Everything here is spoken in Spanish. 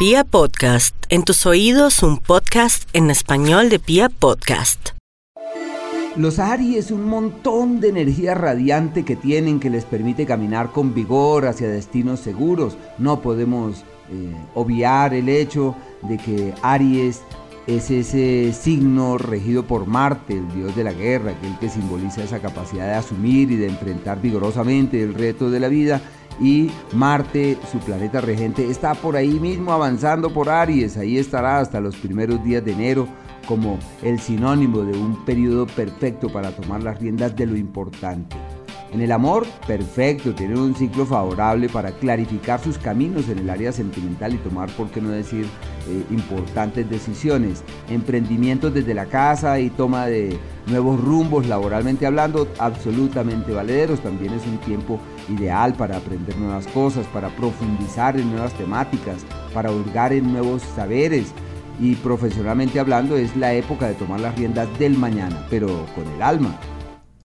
Pia Podcast, en tus oídos un podcast en español de Pia Podcast. Los Aries, un montón de energía radiante que tienen que les permite caminar con vigor hacia destinos seguros. No podemos eh, obviar el hecho de que Aries es ese signo regido por Marte, el dios de la guerra, aquel que simboliza esa capacidad de asumir y de enfrentar vigorosamente el reto de la vida y Marte, su planeta regente, está por ahí mismo avanzando por Aries, ahí estará hasta los primeros días de enero como el sinónimo de un periodo perfecto para tomar las riendas de lo importante. En el amor, perfecto, tiene un ciclo favorable para clarificar sus caminos en el área sentimental y tomar, por qué no decir, eh, importantes decisiones. Emprendimientos desde la casa y toma de nuevos rumbos laboralmente hablando, absolutamente valederos. También es un tiempo ideal para aprender nuevas cosas, para profundizar en nuevas temáticas, para hurgar en nuevos saberes. Y profesionalmente hablando, es la época de tomar las riendas del mañana, pero con el alma